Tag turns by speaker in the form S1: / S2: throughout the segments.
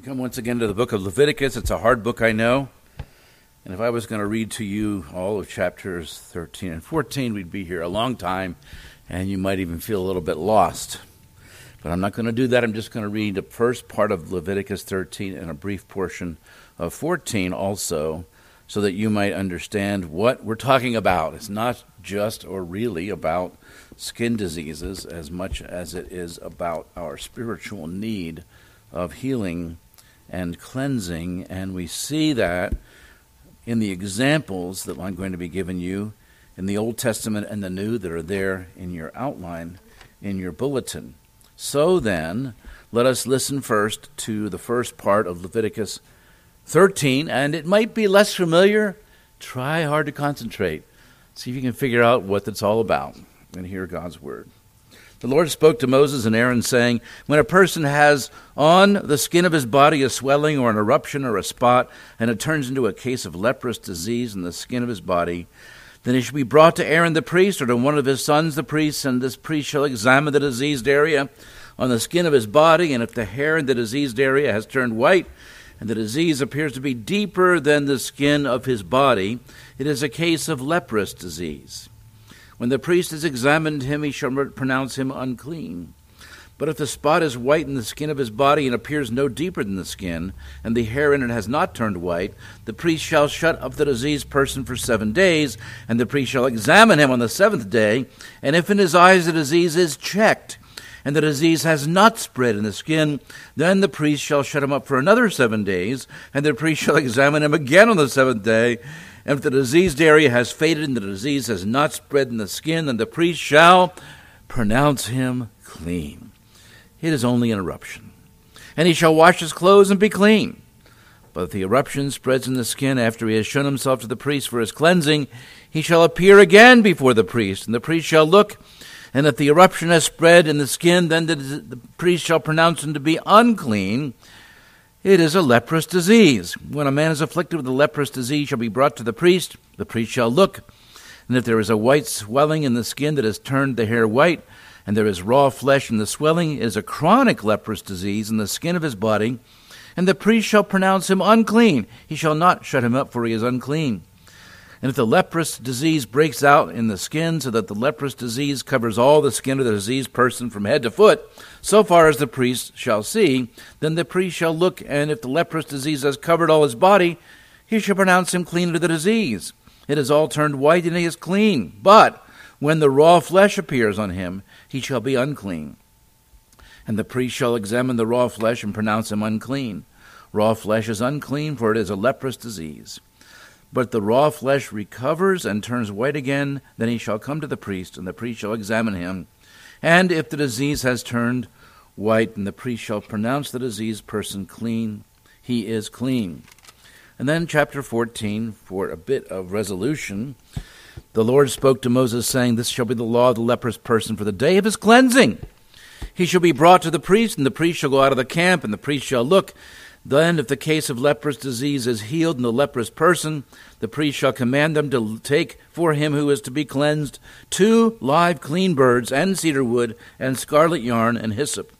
S1: We come once again to the book of Leviticus. It's a hard book, I know. And if I was going to read to you all of chapters 13 and 14, we'd be here a long time, and you might even feel a little bit lost. But I'm not going to do that. I'm just going to read the first part of Leviticus 13 and a brief portion of 14 also, so that you might understand what we're talking about. It's not just or really about skin diseases as much as it is about our spiritual need of healing and cleansing, and we see that in the examples that I'm going to be giving you in the Old Testament and the New that are there in your outline, in your bulletin. So then, let us listen first to the first part of Leviticus 13, and it might be less familiar. Try hard to concentrate. See if you can figure out what it's all about and hear God's word. The Lord spoke to Moses and Aaron, saying, When a person has on the skin of his body a swelling or an eruption or a spot, and it turns into a case of leprous disease in the skin of his body, then he shall be brought to Aaron the priest, or to one of his sons the priests, and this priest shall examine the diseased area on the skin of his body, and if the hair in the diseased area has turned white, and the disease appears to be deeper than the skin of his body, it is a case of leprous disease. When the priest has examined him, he shall pronounce him unclean. But if the spot is white in the skin of his body and appears no deeper than the skin, and the hair in it has not turned white, the priest shall shut up the diseased person for seven days, and the priest shall examine him on the seventh day. And if in his eyes the disease is checked, and the disease has not spread in the skin, then the priest shall shut him up for another seven days, and the priest shall examine him again on the seventh day. And if the diseased area has faded and the disease has not spread in the skin, then the priest shall pronounce him clean. It is only an eruption. And he shall wash his clothes and be clean. But if the eruption spreads in the skin after he has shown himself to the priest for his cleansing, he shall appear again before the priest, and the priest shall look. And if the eruption has spread in the skin, then the, the priest shall pronounce him to be unclean. It is a leprous disease. When a man is afflicted with a leprous disease, shall be brought to the priest. The priest shall look, and if there is a white swelling in the skin that has turned the hair white, and there is raw flesh in the swelling, it is a chronic leprous disease in the skin of his body, and the priest shall pronounce him unclean. He shall not shut him up, for he is unclean. And if the leprous disease breaks out in the skin, so that the leprous disease covers all the skin of the diseased person from head to foot, so far as the priest shall see, then the priest shall look, and if the leprous disease has covered all his body, he shall pronounce him clean of the disease. It has all turned white, and he is clean. But when the raw flesh appears on him, he shall be unclean. And the priest shall examine the raw flesh and pronounce him unclean. Raw flesh is unclean, for it is a leprous disease. But the raw flesh recovers and turns white again, then he shall come to the priest, and the priest shall examine him. And if the disease has turned white, and the priest shall pronounce the diseased person clean, he is clean. And then, chapter 14, for a bit of resolution, the Lord spoke to Moses, saying, This shall be the law of the leprous person for the day of his cleansing. He shall be brought to the priest, and the priest shall go out of the camp, and the priest shall look, then, if the case of leprous disease is healed in the leprous person, the priest shall command them to take for him who is to be cleansed two live clean birds, and cedar wood, and scarlet yarn, and hyssop.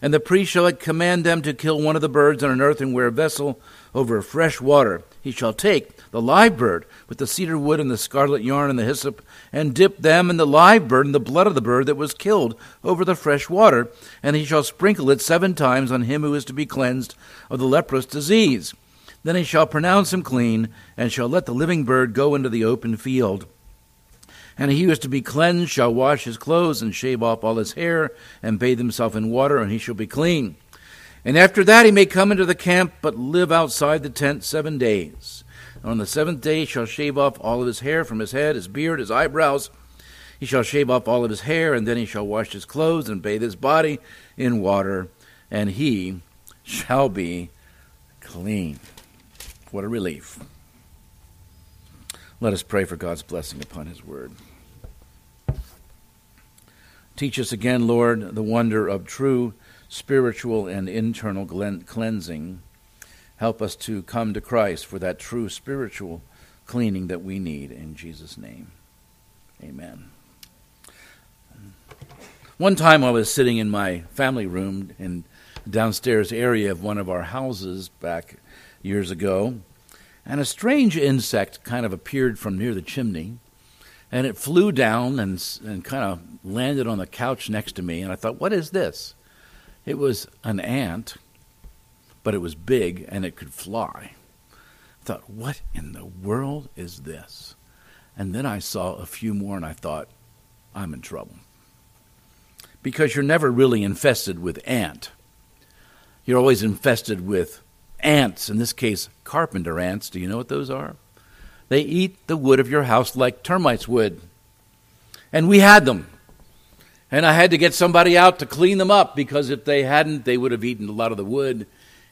S1: And the priest shall command them to kill one of the birds in an earthenware vessel over fresh water. He shall take the live bird with the cedar wood and the scarlet yarn and the hyssop, and dip them in the live bird in the blood of the bird that was killed over the fresh water, and he shall sprinkle it seven times on him who is to be cleansed of the leprous disease. Then he shall pronounce him clean, and shall let the living bird go into the open field. And he who is to be cleansed shall wash his clothes and shave off all his hair, and bathe himself in water, and he shall be clean. And after that he may come into the camp, but live outside the tent seven days. And on the seventh day he shall shave off all of his hair from his head, his beard, his eyebrows. He shall shave off all of his hair, and then he shall wash his clothes and bathe his body in water, and he shall be clean. What a relief. Let us pray for God's blessing upon his word. Teach us again, Lord, the wonder of true spiritual and internal cleansing. Help us to come to Christ for that true spiritual cleaning that we need. In Jesus' name, amen. One time I was sitting in my family room, and downstairs area of one of our houses back years ago, and a strange insect kind of appeared from near the chimney, and it flew down and, and kind of landed on the couch next to me, and I thought, what is this? It was an ant, but it was big and it could fly. I thought, what in the world is this? And then I saw a few more and I thought, I'm in trouble. Because you're never really infested with ant. You're always infested with ants, in this case, carpenter ants. Do you know what those are? They eat the wood of your house like termites would. And we had them. And I had to get somebody out to clean them up because if they hadn't, they would have eaten a lot of the wood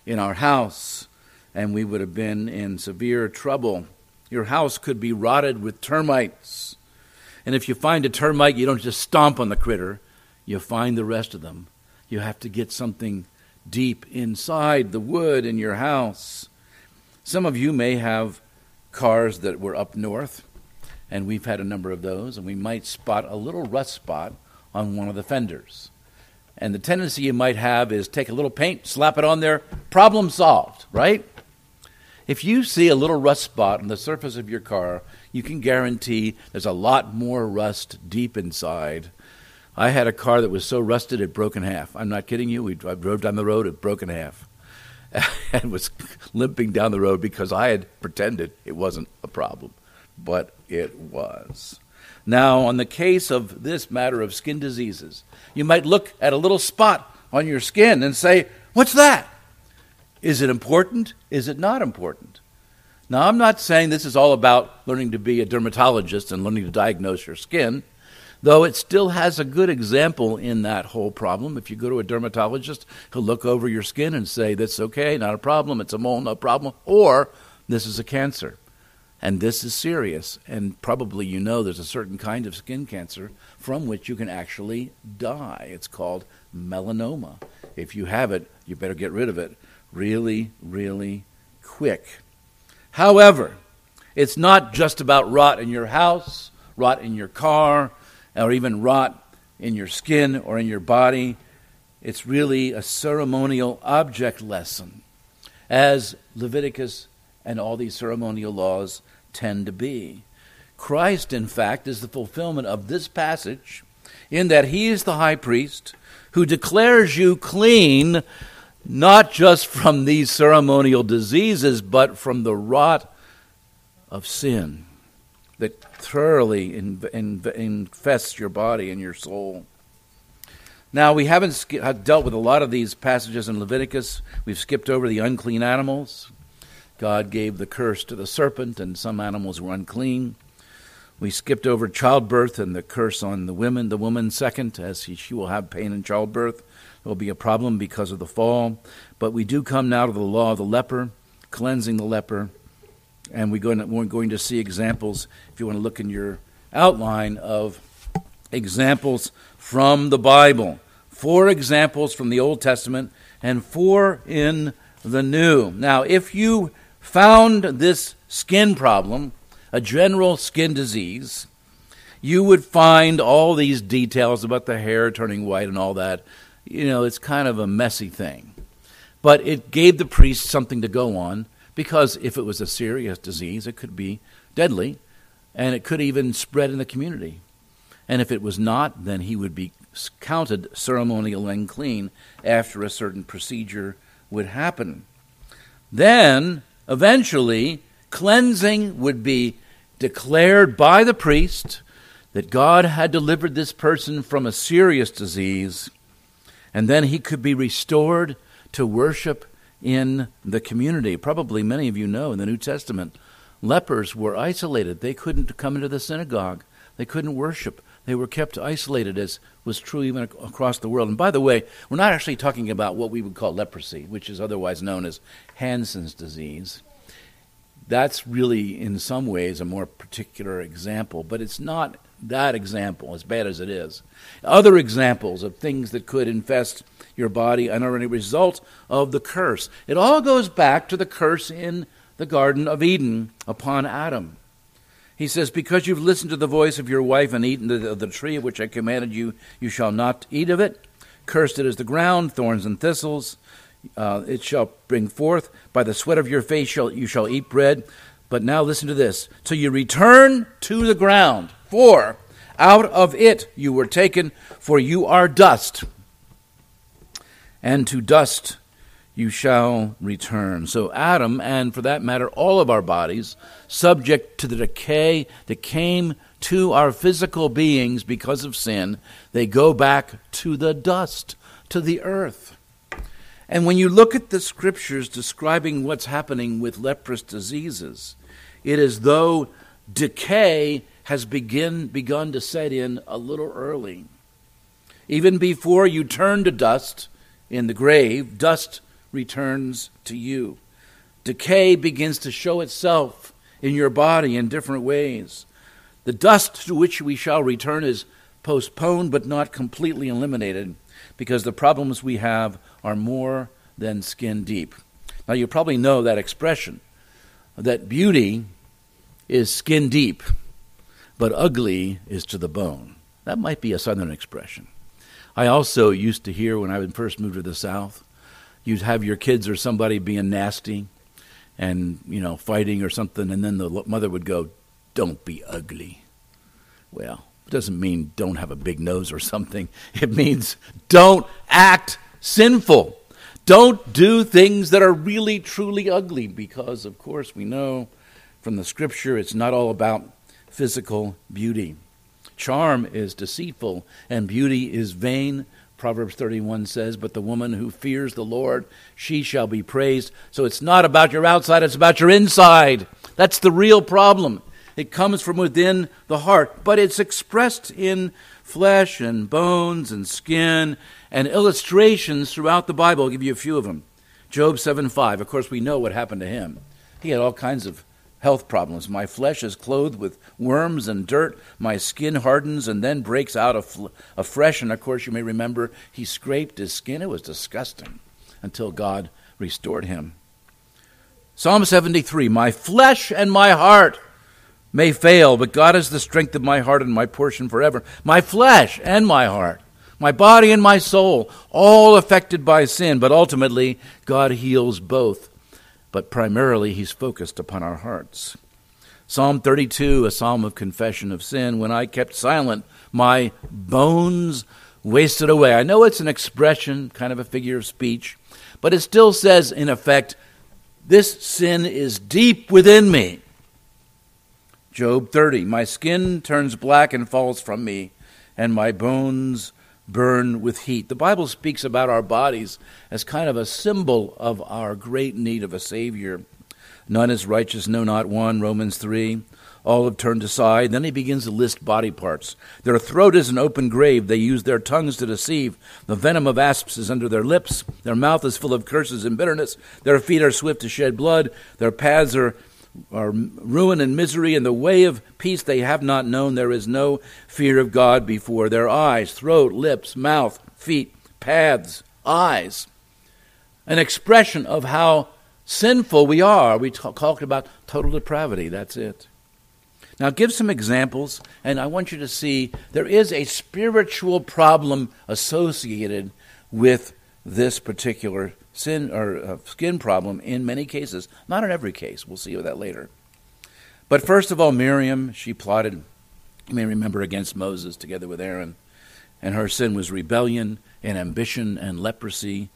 S1: in our house and we would have been in severe trouble. Your house could be rotted with termites. And if you find a termite, you don't just stomp on the critter, you find the rest of them. You have to get something deep inside the wood in your house. Some of you may have cars that were up north, and we've had a number of those, and we might spot a little rust spot on one of the fenders. And the tendency you might have is take a little paint, slap it on there, problem solved, right? If you see a little rust spot on the surface of your car, you can guarantee there's a lot more rust deep inside I had a car that was so rusted it broke in half. I'm not kidding you. We I drove down the road, it broke in half, and was limping down the road because I had pretended it wasn't a problem, but it was. Now, on the case of this matter of skin diseases, you might look at a little spot on your skin and say, "What's that? Is it important? Is it not important?" Now, I'm not saying this is all about learning to be a dermatologist and learning to diagnose your skin though it still has a good example in that whole problem. If you go to a dermatologist, he'll look over your skin and say, That's okay, not a problem, it's a mole, no problem, or this is a cancer. And this is serious. And probably you know there's a certain kind of skin cancer from which you can actually die. It's called melanoma. If you have it, you better get rid of it really, really quick. However, it's not just about rot in your house, rot in your car, or even rot in your skin or in your body. It's really a ceremonial object lesson, as Leviticus and all these ceremonial laws tend to be. Christ, in fact, is the fulfillment of this passage in that he is the high priest who declares you clean not just from these ceremonial diseases, but from the rot of sin that thoroughly in, in, infests your body and your soul. Now, we haven't dealt with a lot of these passages in Leviticus. We've skipped over the unclean animals. God gave the curse to the serpent, and some animals were unclean. We skipped over childbirth and the curse on the women. The woman, second, as she will have pain in childbirth. There will be a problem because of the fall. But we do come now to the law of the leper, cleansing the leper and we're going, to, we're going to see examples, if you want to look in your outline, of examples from the Bible. Four examples from the Old Testament and four in the New. Now, if you found this skin problem, a general skin disease, you would find all these details about the hair turning white and all that. You know, it's kind of a messy thing. But it gave the priest something to go on because if it was a serious disease, it could be deadly and it could even spread in the community. And if it was not, then he would be counted ceremonial and clean after a certain procedure would happen. Then, eventually, cleansing would be declared by the priest that God had delivered this person from a serious disease, and then he could be restored to worship in the community. Probably many of you know in the New Testament, lepers were isolated. They couldn't come into the synagogue, they couldn't worship. They were kept isolated, as was true even across the world. And by the way, we're not actually talking about what we would call leprosy, which is otherwise known as Hansen's disease. That's really, in some ways, a more particular example, but it's not that example, as bad as it is. Other examples of things that could infest your body and are a result of the curse. It all goes back to the curse in the Garden of Eden upon Adam. He says, Because you've listened to the voice of your wife and eaten of the, the tree of which I commanded you, you shall not eat of it. Cursed it is the ground, thorns and thistles. Uh, it shall bring forth. By the sweat of your face shall, you shall eat bread. But now listen to this. Till you return to the ground. For out of it you were taken, for you are dust. And to dust you shall return. So, Adam, and for that matter, all of our bodies, subject to the decay that came to our physical beings because of sin, they go back to the dust, to the earth. And when you look at the scriptures describing what's happening with leprous diseases, it is though decay has begin, begun to set in a little early. Even before you turn to dust in the grave, dust returns to you. Decay begins to show itself in your body in different ways. The dust to which we shall return is postponed but not completely eliminated because the problems we have are more than skin deep. Now, you probably know that expression that beauty is skin deep, but ugly is to the bone. That might be a southern expression. I also used to hear when I first moved to the South you'd have your kids or somebody being nasty and you know fighting or something and then the mother would go don't be ugly. Well it doesn't mean don't have a big nose or something. It means don't act sinful. Don't do things that are really truly ugly because of course we know from the scripture it's not all about physical beauty. Charm is deceitful and beauty is vain Proverbs 31 says, But the woman who fears the Lord, she shall be praised. So it's not about your outside, it's about your inside. That's the real problem. It comes from within the heart, but it's expressed in flesh and bones and skin and illustrations throughout the Bible. I'll give you a few of them. Job 7 5. Of course, we know what happened to him. He had all kinds of health problems. My flesh is clothed with worms and dirt. My skin hardens and then breaks out afresh. And of course, you may remember he scraped his skin. It was disgusting until God restored him. Psalm 73 My flesh and my heart may fail, but God is the strength of my heart and my portion forever. My flesh and my heart, my body and my soul, all affected by sin, but ultimately God heals both but primarily he's focused upon our hearts. Psalm 32, a psalm of confession of sin. When I kept silent, my bones wasted away. I know it's an expression, kind of a figure of speech, but it still says, in effect, this sin is deep within me. Job 30, my skin turns black and falls from me, and my bones burn with heat. The Bible speaks about our bodies as kind of a symbol of our great need of a Savior. None is righteous, no, not one, Romans 3. All have turned aside. Then he begins to list body parts. Their throat is an open grave. They use their tongues to deceive. The venom of asps is under their lips. Their mouth is full of curses and bitterness. Their feet are swift to shed blood. Their paths are are ruin and misery, and the way of peace they have not known. There is no fear of God before their eyes, throat, lips, mouth, feet, paths, eyes. An expression of how sinful we are. We talked about total depravity. That's it. Now, give some examples, and I want you to see there is a spiritual problem associated with this particular sin or uh, skin problem in many cases, not in every case. We'll see that later. But first of all, Miriam, she plotted, you may remember, against Moses together with Aaron. And her sin was rebellion and ambition and leprosy,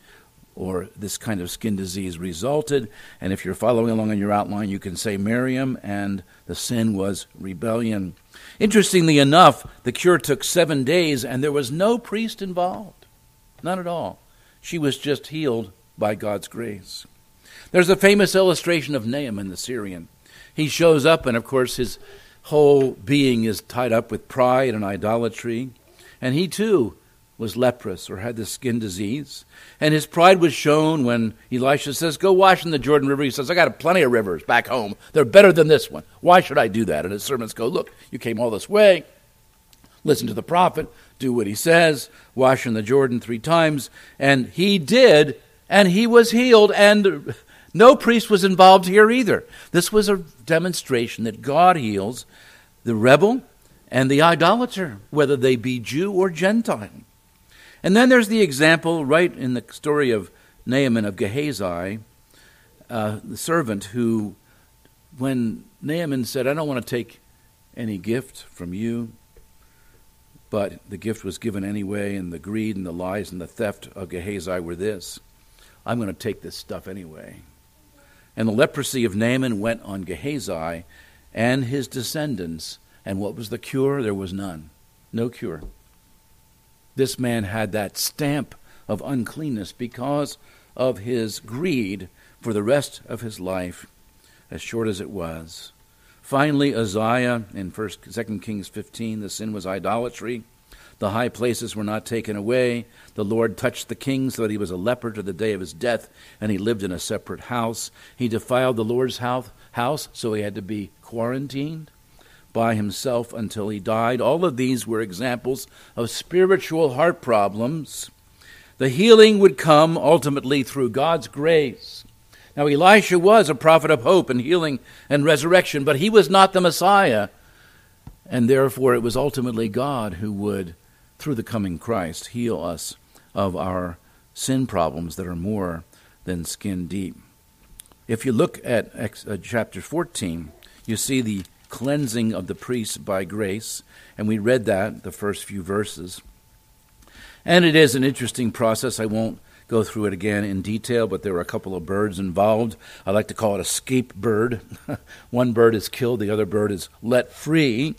S1: or this kind of skin disease resulted. And if you're following along in your outline, you can say Miriam and the sin was rebellion. Interestingly enough, the cure took seven days and there was no priest involved. None at all. She was just healed by God's grace. There's a famous illustration of Naaman in the Syrian. He shows up, and of course, his whole being is tied up with pride and idolatry. And he too was leprous or had the skin disease. And his pride was shown when Elisha says, Go wash in the Jordan River. He says, I got plenty of rivers back home. They're better than this one. Why should I do that? And his servants go, Look, you came all this way. Listen to the prophet. Do what he says. Wash in the Jordan three times. And he did and he was healed, and no priest was involved here either. This was a demonstration that God heals the rebel and the idolater, whether they be Jew or Gentile. And then there's the example right in the story of Naaman of Gehazi, uh, the servant who, when Naaman said, I don't want to take any gift from you, but the gift was given anyway, and the greed and the lies and the theft of Gehazi were this I'm going to take this stuff anyway. And the leprosy of Naaman went on Gehazi and his descendants. And what was the cure? There was none. No cure. This man had that stamp of uncleanness because of his greed for the rest of his life, as short as it was. Finally, Uzziah in First, Second Kings 15, the sin was idolatry. The high places were not taken away. The Lord touched the king so that he was a leper to the day of his death, and he lived in a separate house. He defiled the Lord's house, so he had to be quarantined by himself until he died. All of these were examples of spiritual heart problems. The healing would come ultimately through God's grace. Now, Elisha was a prophet of hope and healing and resurrection, but he was not the Messiah. And therefore, it was ultimately God who would, through the coming Christ, heal us of our sin problems that are more than skin deep. If you look at uh, chapter 14, you see the cleansing of the priests by grace, and we read that, the first few verses. And it is an interesting process. I won't go through it again in detail, but there were a couple of birds involved. I like to call it a scape bird. One bird is killed, the other bird is let free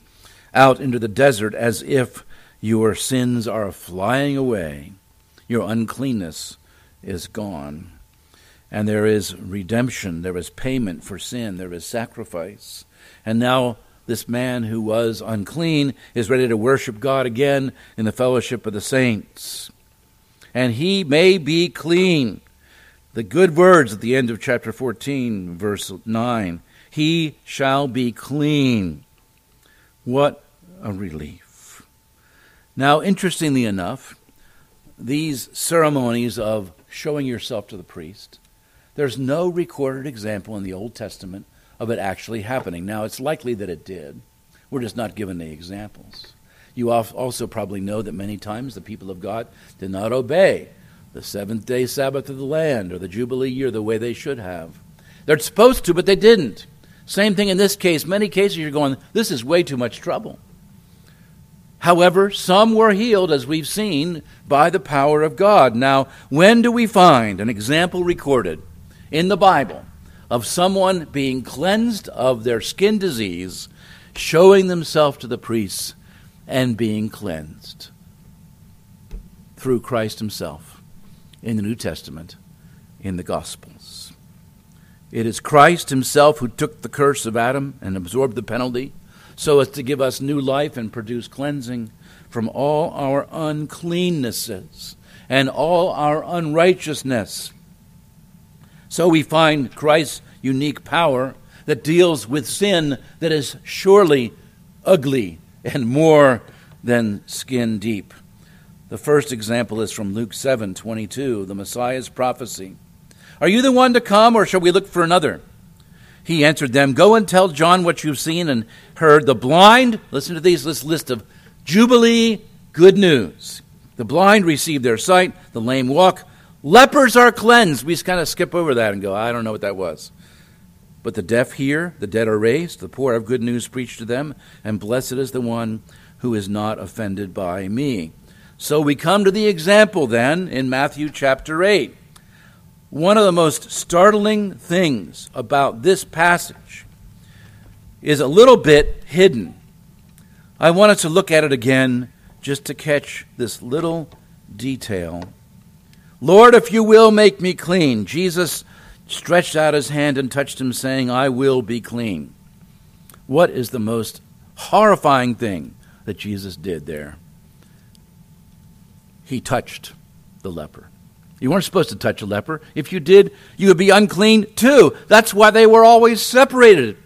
S1: out into the desert as if your sins are flying away, your uncleanness is gone. And there is redemption, there is payment for sin, there is sacrifice. And now this man who was unclean is ready to worship God again in the fellowship of the saints and he may be clean. The good words at the end of chapter 14, verse 9 He shall be clean. What a relief. Now, interestingly enough, these ceremonies of showing yourself to the priest, there's no recorded example in the Old Testament of it actually happening. Now, it's likely that it did. We're just not given the examples. You also probably know that many times the people of God did not obey the seventh day Sabbath of the land or the Jubilee year the way they should have. They're supposed to, but they didn't. Same thing in this case. Many cases you're going, this is way too much trouble. However, some were healed, as we've seen, by the power of God. Now, when do we find an example recorded in the Bible of someone being cleansed of their skin disease, showing themselves to the priests, and being cleansed through Christ Himself in the New Testament, in the Gospels. It is Christ Himself who took the curse of Adam and absorbed the penalty so as to give us new life and produce cleansing from all our uncleannesses and all our unrighteousness. So we find Christ's unique power that deals with sin that is surely ugly and more than skin deep. The first example is from Luke 7 22, the Messiah's prophecy. Are you the one to come, or shall we look for another? He answered them, Go and tell John what you've seen and heard. The blind, listen to these, this list of Jubilee good news. The blind receive their sight, the lame walk, lepers are cleansed. We just kind of skip over that and go, I don't know what that was. But the deaf hear, the dead are raised, the poor have good news preached to them, and blessed is the one who is not offended by me. So we come to the example then in Matthew chapter 8. One of the most startling things about this passage is a little bit hidden. I wanted to look at it again just to catch this little detail. Lord, if you will, make me clean. Jesus stretched out his hand and touched him, saying, I will be clean. What is the most horrifying thing that Jesus did there? He touched the leper. You weren't supposed to touch a leper. If you did, you would be unclean too. That's why they were always separated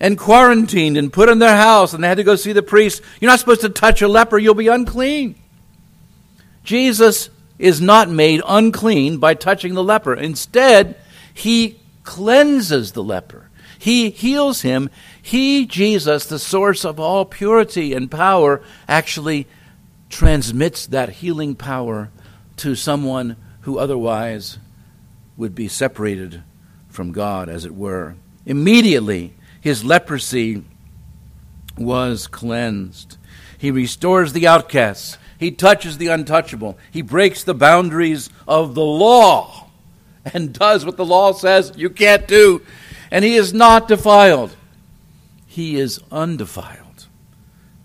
S1: and quarantined and put in their house and they had to go see the priest. You're not supposed to touch a leper, you'll be unclean. Jesus is not made unclean by touching the leper. Instead, he cleanses the leper. He heals him. He, Jesus, the source of all purity and power, actually transmits that healing power to someone who otherwise would be separated from God, as it were. Immediately, his leprosy was cleansed. He restores the outcasts. He touches the untouchable. He breaks the boundaries of the law and does what the law says you can't do. And he is not defiled. He is undefiled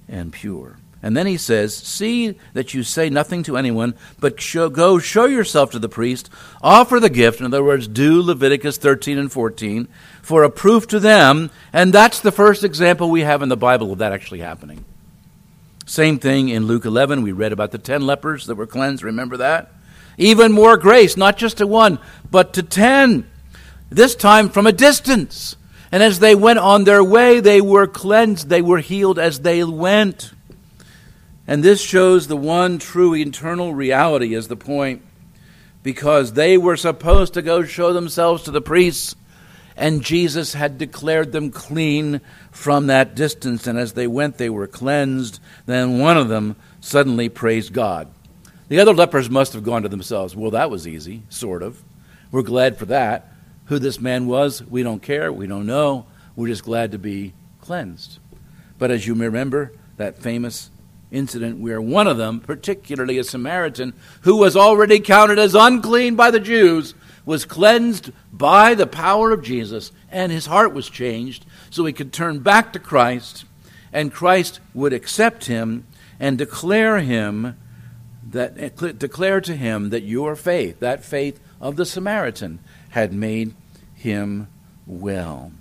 S1: and pure. And then he says, See that you say nothing to anyone, but show, go show yourself to the priest, offer the gift, in other words, do Leviticus 13 and 14, for a proof to them. And that's the first example we have in the Bible of that actually happening. Same thing in Luke 11. We read about the 10 lepers that were cleansed. Remember that? Even more grace, not just to one, but to 10. This time from a distance. And as they went on their way, they were cleansed, they were healed as they went. And this shows the one true eternal reality is the point, because they were supposed to go show themselves to the priests, and Jesus had declared them clean from that distance. And as they went, they were cleansed. Then one of them suddenly praised God. The other lepers must have gone to themselves, Well, that was easy, sort of. We're glad for that. Who this man was, we don't care. We don't know. We're just glad to be cleansed. But as you may remember, that famous incident where one of them, particularly a Samaritan, who was already counted as unclean by the Jews, was cleansed by the power of Jesus, and his heart was changed so he could turn back to Christ, and Christ would accept him and declare him that declare to him that your faith, that faith of the Samaritan, had made him well.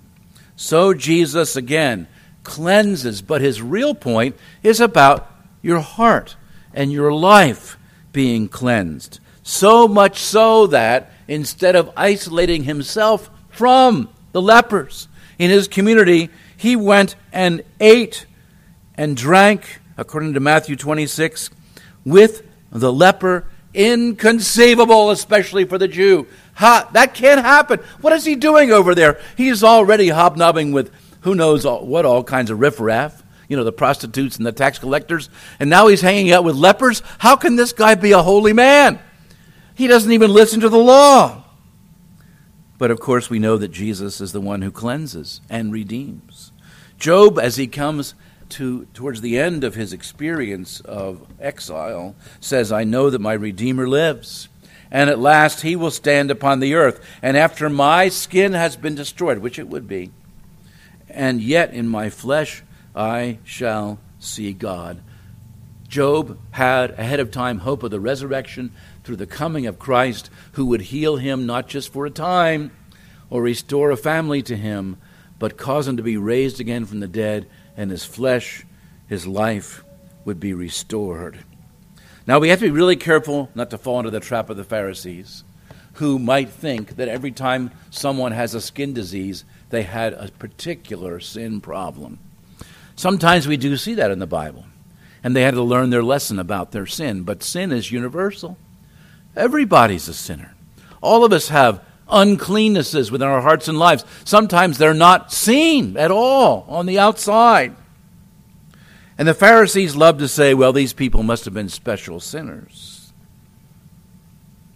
S1: So Jesus again cleanses, but his real point is about your heart and your life being cleansed. So much so that instead of isolating himself from the lepers in his community, he went and ate and drank, according to Matthew 26, with the leper. Inconceivable, especially for the Jew. Ha, that can't happen. What is he doing over there? He's already hobnobbing with who knows all, what all kinds of riffraff you know, the prostitutes and the tax collectors, and now he's hanging out with lepers. How can this guy be a holy man? He doesn't even listen to the law. But of course, we know that Jesus is the one who cleanses and redeems. Job, as he comes to towards the end of his experience of exile, says, I know that my Redeemer lives, and at last he will stand upon the earth. And after my skin has been destroyed, which it would be, and yet in my flesh I shall see God. Job had ahead of time hope of the resurrection through the coming of Christ, who would heal him not just for a time or restore a family to him, but cause him to be raised again from the dead, and his flesh, his life, would be restored. Now we have to be really careful not to fall into the trap of the Pharisees, who might think that every time someone has a skin disease, they had a particular sin problem. Sometimes we do see that in the Bible. And they had to learn their lesson about their sin. But sin is universal. Everybody's a sinner. All of us have uncleannesses within our hearts and lives. Sometimes they're not seen at all on the outside. And the Pharisees love to say, well, these people must have been special sinners.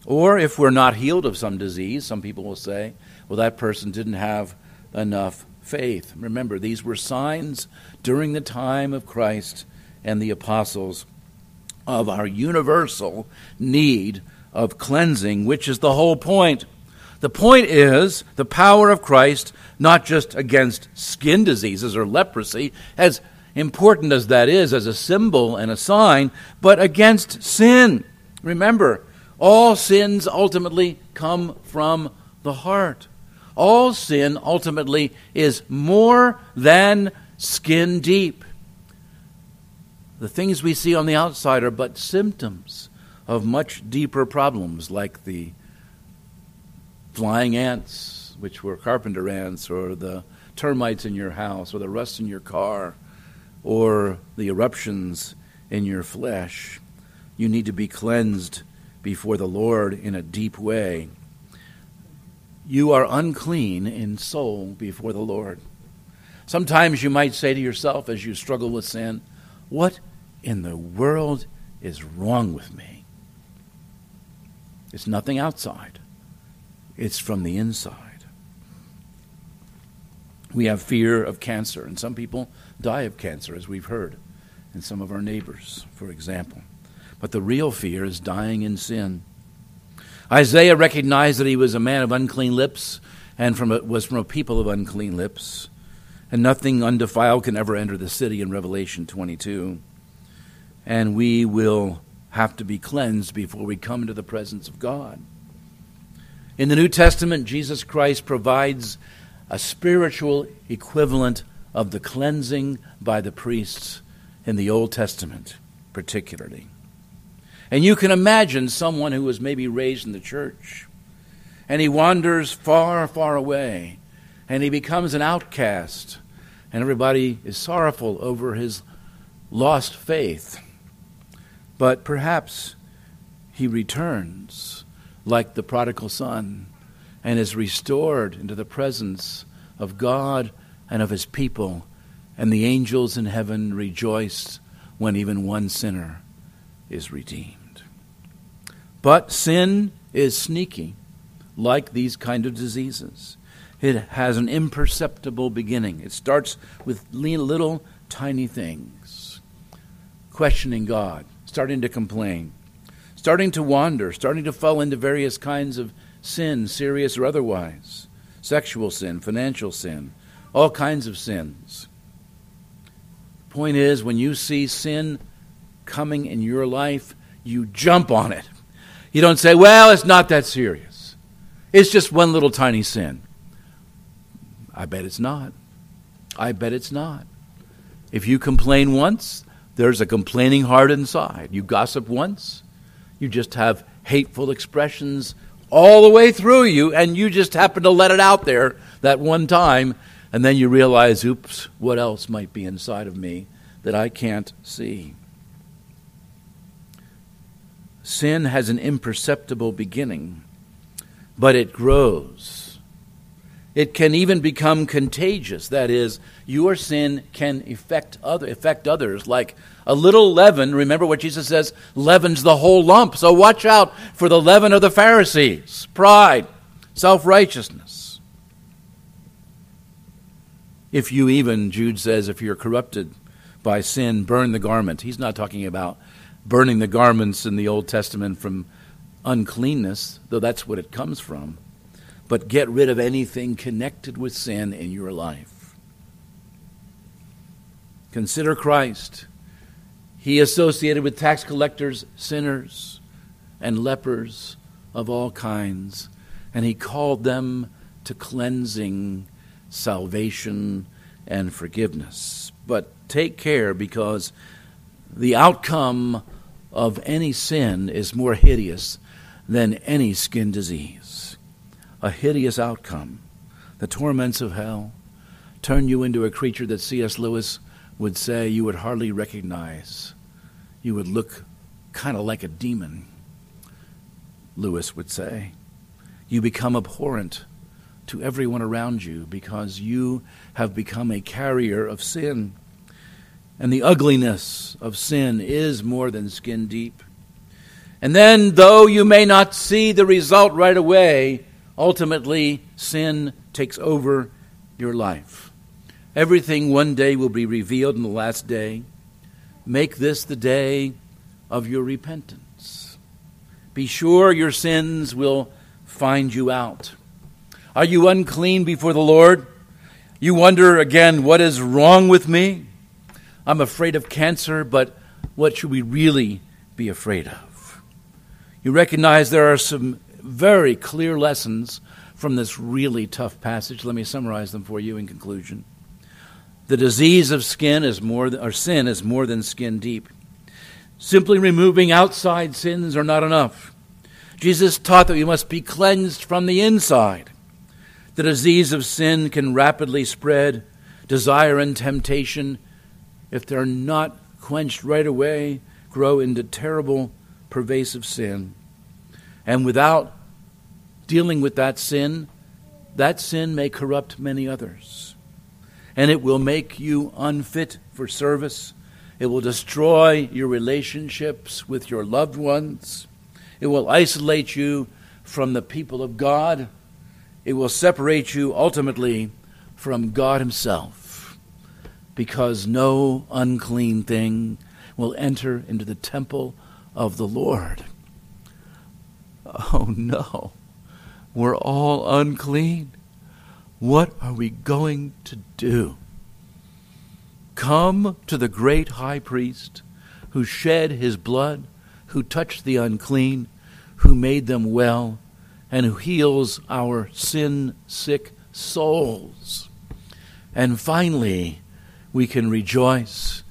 S1: Or if we're not healed of some disease, some people will say, well, that person didn't have enough faith. Remember, these were signs during the time of Christ and the apostles of our universal need of cleansing, which is the whole point. The point is the power of Christ, not just against skin diseases or leprosy, as important as that is as a symbol and a sign, but against sin. Remember, all sins ultimately come from the heart. All sin ultimately is more than skin deep. The things we see on the outside are but symptoms of much deeper problems, like the flying ants, which were carpenter ants, or the termites in your house, or the rust in your car, or the eruptions in your flesh. You need to be cleansed before the Lord in a deep way. You are unclean in soul before the Lord. Sometimes you might say to yourself as you struggle with sin, What in the world is wrong with me? It's nothing outside, it's from the inside. We have fear of cancer, and some people die of cancer, as we've heard, and some of our neighbors, for example. But the real fear is dying in sin. Isaiah recognized that he was a man of unclean lips and from a, was from a people of unclean lips, and nothing undefiled can ever enter the city in Revelation 22. And we will have to be cleansed before we come into the presence of God. In the New Testament, Jesus Christ provides a spiritual equivalent of the cleansing by the priests in the Old Testament, particularly. And you can imagine someone who was maybe raised in the church and he wanders far, far away and he becomes an outcast, and everybody is sorrowful over his lost faith. But perhaps he returns like the prodigal son and is restored into the presence of God and of his people, and the angels in heaven rejoice when even one sinner is redeemed. But sin is sneaky, like these kind of diseases. It has an imperceptible beginning. It starts with little tiny things. Questioning God, starting to complain, starting to wander, starting to fall into various kinds of sin, serious or otherwise sexual sin, financial sin, all kinds of sins. The point is, when you see sin coming in your life, you jump on it. You don't say, well, it's not that serious. It's just one little tiny sin. I bet it's not. I bet it's not. If you complain once, there's a complaining heart inside. You gossip once, you just have hateful expressions all the way through you, and you just happen to let it out there that one time, and then you realize, oops, what else might be inside of me that I can't see? Sin has an imperceptible beginning, but it grows. It can even become contagious. That is, your sin can affect, other, affect others like a little leaven, remember what Jesus says, leavens the whole lump. So watch out for the leaven of the Pharisees pride, self righteousness. If you even, Jude says, if you're corrupted by sin, burn the garment. He's not talking about burning the garments in the Old Testament from uncleanness, though that's what it comes from. But get rid of anything connected with sin in your life. Consider Christ he associated with tax collectors, sinners, and lepers of all kinds, and he called them to cleansing, salvation, and forgiveness. But take care because the outcome of any sin is more hideous than any skin disease. A hideous outcome. The torments of hell turn you into a creature that C.S. Lewis would say you would hardly recognize. You would look kind of like a demon, Lewis would say. You become abhorrent to everyone around you because you have become a carrier of sin. And the ugliness of sin is more than skin deep. And then, though you may not see the result right away, ultimately sin takes over your life. Everything one day will be revealed in the last day. Make this the day of your repentance. Be sure your sins will find you out. Are you unclean before the Lord? You wonder again, what is wrong with me? I'm afraid of cancer, but what should we really be afraid of? You recognize there are some very clear lessons from this really tough passage. Let me summarize them for you in conclusion. The disease of skin is more or sin is more than skin deep. Simply removing outside sins are not enough. Jesus taught that we must be cleansed from the inside. The disease of sin can rapidly spread. Desire and temptation, if they're not quenched right away, grow into terrible, pervasive sin. And without dealing with that sin, that sin may corrupt many others and it will make you unfit for service. It will destroy your relationships with your loved ones. It will isolate you from the people of God. It will separate you ultimately from God Himself, because no unclean thing will enter into the temple of the Lord. Oh no, we're all unclean. What are we going to do? Come to the great high priest who shed his blood, who touched the unclean, who made them well, and who heals our sin sick souls. And finally, we can rejoice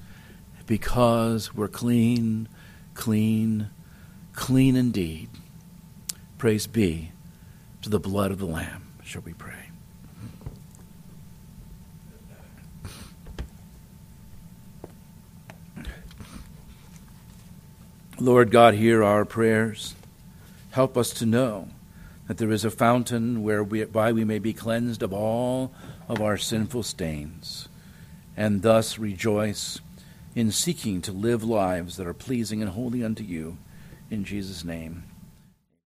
S1: because we're clean, clean, clean indeed. Praise be to the blood of the Lamb. Shall we pray? Lord God, hear our prayers. Help us to know that there is a fountain whereby we may be cleansed of all of our sinful stains, and thus rejoice in seeking to live lives that are pleasing and holy unto you. In Jesus' name.